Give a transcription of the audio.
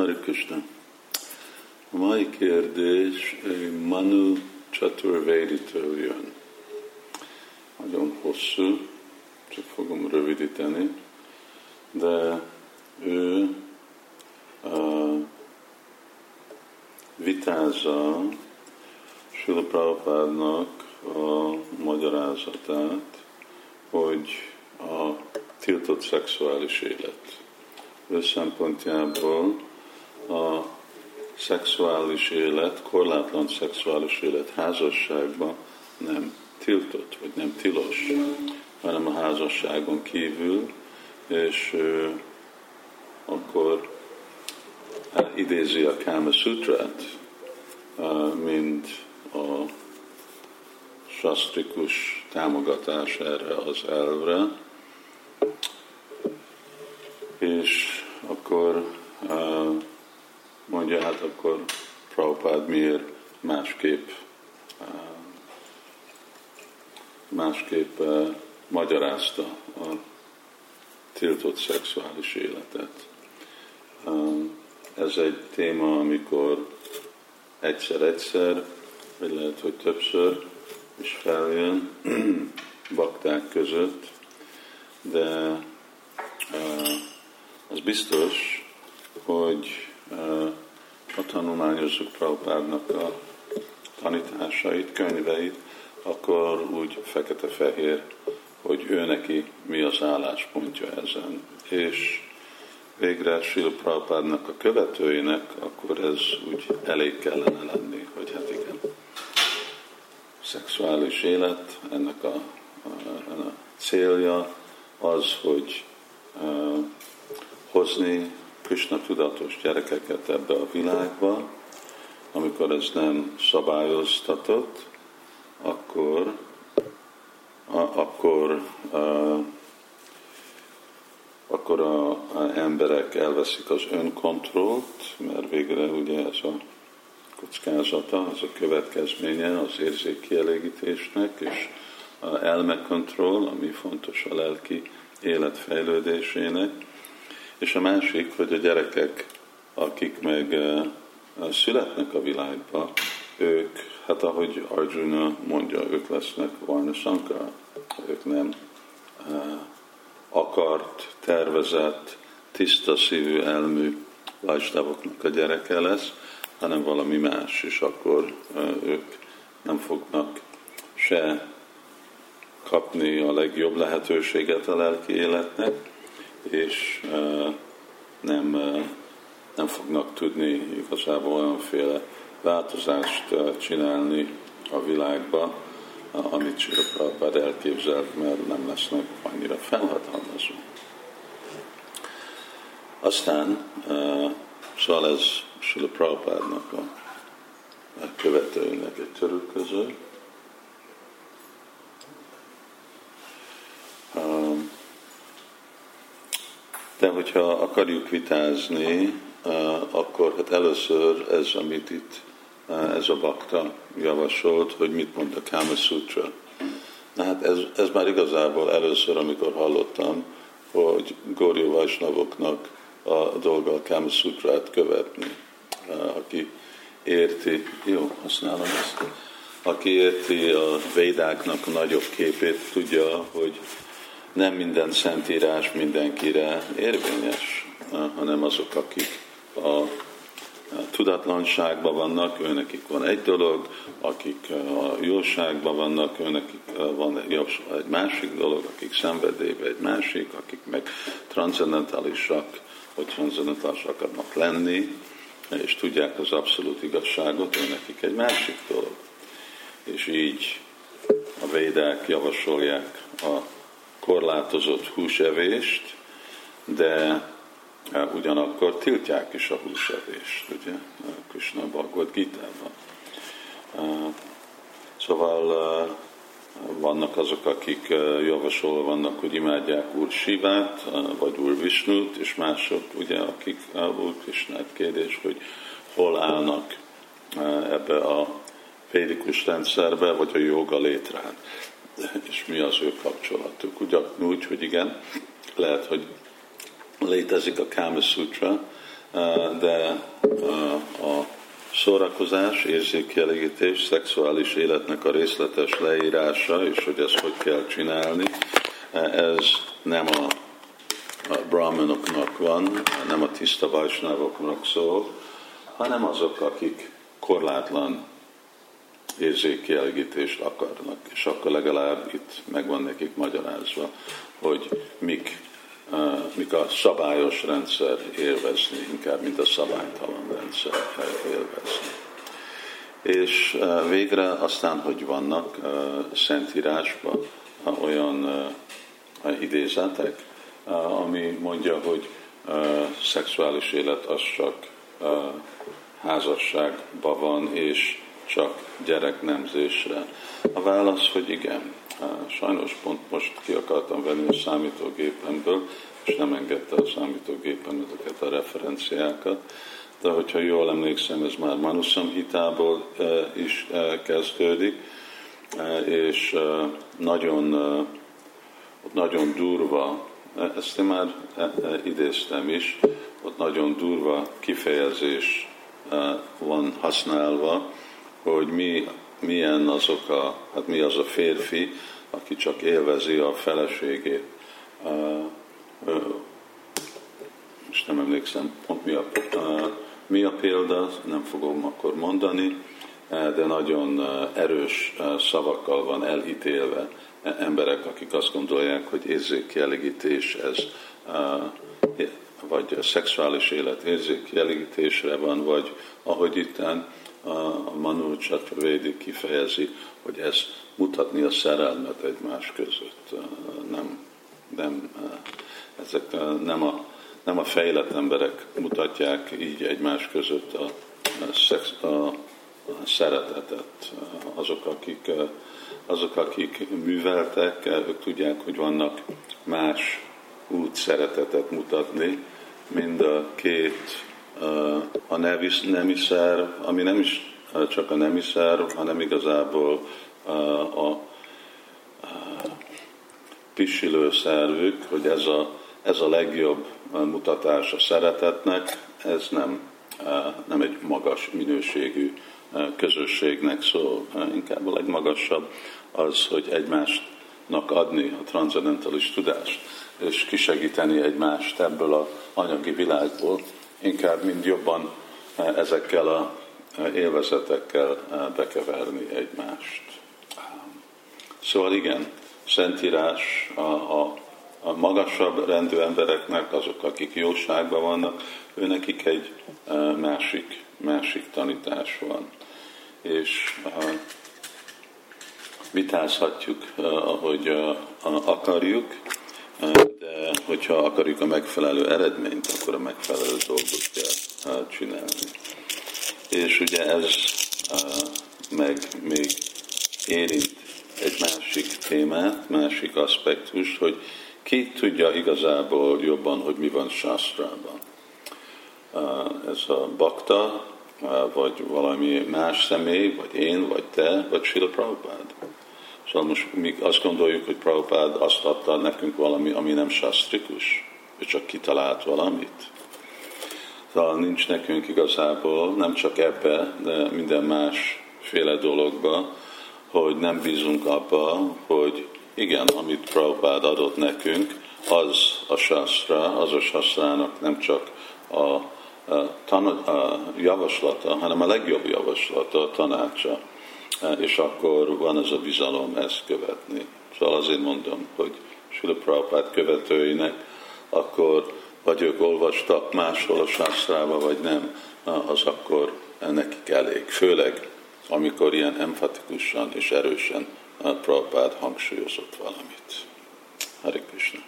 Hare Krishna. A mai kérdés Manu Chaturvedi-től jön. Nagyon hosszú, csak fogom rövidíteni, de ő uh, vitázza Sula Prabhupádnak a magyarázatát, hogy a tiltott szexuális élet. Ő szempontjából a szexuális élet, korlátlan szexuális élet házasságban nem tiltott, vagy nem tilos, hanem a házasságon kívül, és ő, akkor idézi a Kama Sutrát, mint a sastrikus támogatás erre az elvre, és akkor mondja, hát akkor Prabhupád miért másképp másképp magyarázta a tiltott szexuális életet. Ez egy téma, amikor egyszer-egyszer, vagy lehet, hogy többször is feljön bakták között, de az biztos, hogy ha tanulmányozzuk Prabhupádnak a tanításait, könyveit, akkor úgy fekete-fehér, hogy ő neki mi az álláspontja ezen. És végre Sila Prabhupádnak a követőinek, akkor ez úgy elég kellene lenni, hogy hát igen, szexuális élet, ennek a, a, a célja az, hogy uh, hozni Krishna tudatos gyerekeket ebbe a világba, amikor ez nem szabályoztatott, akkor, a, akkor, a, akkor a, a emberek elveszik az önkontrollt, mert végre ugye ez a kockázata, az a következménye az érzékkielégítésnek, és a elmekontroll, ami fontos a lelki élet fejlődésének, és a másik, hogy a gyerekek, akik meg születnek a világba, ők, hát ahogy Arjuna mondja, ők lesznek Varna Sankara. Ők nem akart, tervezett, tiszta szívű, elmű vajsnavoknak a gyereke lesz, hanem valami más, és akkor ők nem fognak se kapni a legjobb lehetőséget a lelki életnek, és nem, nem fognak tudni igazából olyanféle változást csinálni a világba, amit Sila Prabhupád elképzelt, mert nem lesznek annyira felhatalmazó. Aztán, szóval ez Sila Prabhupádnak a követőinek egy török De hogyha akarjuk vitázni, akkor hát először ez, amit itt ez a bakta javasolt, hogy mit mond a Kama Sutra. Na hát ez, ez már igazából először, amikor hallottam, hogy Góri Vajsnavoknak a dolga a Kama Sutrát követni. Aki érti, jó, használom ezt, aki érti a védáknak nagyobb képét, tudja, hogy nem minden szentírás mindenkire érvényes, hanem azok, akik a tudatlanságban vannak, őnekik van egy dolog, akik a jóságban vannak, őnekik van egy másik dolog, akik szenvedélyben egy másik, akik meg transzendentálisak, vagy transzendentálisak akarnak lenni, és tudják az abszolút igazságot, őnekik egy másik dolog. És így a védák javasolják a korlátozott húsevést, de eh, ugyanakkor tiltják is a húsevést, ugye, Krishna Bhagavad Gita-ban. Eh, szóval vannak azok, akik javasolva vannak, hogy imádják Úr Sivát, vagy Úr Visnut, és mások, ugye, akik Úr Krishnát kérdés, hogy hol állnak ebbe a védikus rendszerbe, vagy a joga létrán és mi az ő kapcsolatuk. Ugyanúgy, hogy igen, lehet, hogy létezik a Kama Sutra, de a szórakozás, érzékkielégítés, szexuális életnek a részletes leírása, és hogy ezt hogy kell csinálni, ez nem a, a brahmanoknak van, nem a tiszta vajsnávoknak szól, hanem azok, akik korlátlan érzékkielégítést akarnak, és akkor legalább itt megvan nekik magyarázva, hogy mik, uh, mik a szabályos rendszer élvezni, inkább, mint a szabálytalan rendszer élvezni. És uh, végre aztán, hogy vannak uh, Szentírásban olyan idézetek, ami mondja, hogy szexuális élet az csak házasságban van, és csak gyereknemzésre? A válasz, hogy igen. Sajnos pont most ki akartam venni a számítógépemből, és nem engedte a számítógépem ezeket a referenciákat. De hogyha jól emlékszem, ez már Manusam hitából is kezdődik, és nagyon, nagyon durva, ezt én már idéztem is, ott nagyon durva kifejezés van használva, hogy mi, milyen azok a, hát mi az a férfi, aki csak élvezi a feleségét. Most nem emlékszem pont mi a, mi a példa, nem fogom akkor mondani, de nagyon erős szavakkal van elítélve emberek, akik azt gondolják, hogy érzékkielégítés ez vagy a szexuális élet érzékkielégítésre van, vagy ahogy itten a Manu Chaturvedi kifejezi, hogy ez mutatni a szerelmet egymás között. Nem, nem, ezek nem a, nem a fejlett emberek mutatják így egymás között a, a, szex, a, a szeretetet. Azok akik, azok, akik műveltek, ők tudják, hogy vannak más út szeretetet mutatni, mind a két a nemiszer, ami nem is csak a nemiszer, hanem igazából a, pisilő szervük, hogy ez a, ez a legjobb mutatás a szeretetnek, ez nem, nem egy magas minőségű közösségnek szól, inkább a legmagasabb az, hogy egymásnak adni a transzendentális tudást, és kisegíteni egymást ebből a anyagi világból, inkább mind jobban eh, ezekkel a eh, élvezetekkel eh, bekeverni egymást. Szóval igen, Szentírás a, a, a magasabb rendű embereknek, azok, akik jóságban vannak, ő nekik egy másik, másik tanítás van. És vitázhatjuk, ahogy akarjuk, de hogyha akarjuk a megfelelő eredményt, akkor a megfelelő dolgot kell csinálni. És ugye ez meg még érint egy másik témát, másik aspektus, hogy ki tudja igazából jobban, hogy mi van Sásztrában. Ez a bakta, vagy valami más személy, vagy én, vagy te, vagy Sila Prabhupád. Szóval most mi azt gondoljuk, hogy Prabhupád azt adta nekünk valami, ami nem sastrikus, ő csak kitalált valamit. Szóval nincs nekünk igazából, nem csak ebbe, de minden más féle dologba, hogy nem bízunk abba, hogy igen, amit Prabhupád adott nekünk, az a sastra, az a sastrának nem csak a, a, tan, a javaslata, hanem a legjobb javaslata, a tanácsa és akkor van ez a bizalom ezt követni. Szóval azért mondom, hogy Sula Prabhupád követőinek, akkor vagy ők olvastak máshol a sásztrába, vagy nem, az akkor nekik elég. Főleg, amikor ilyen emfatikusan és erősen Prabhupád hangsúlyozott valamit. Hari Krishna.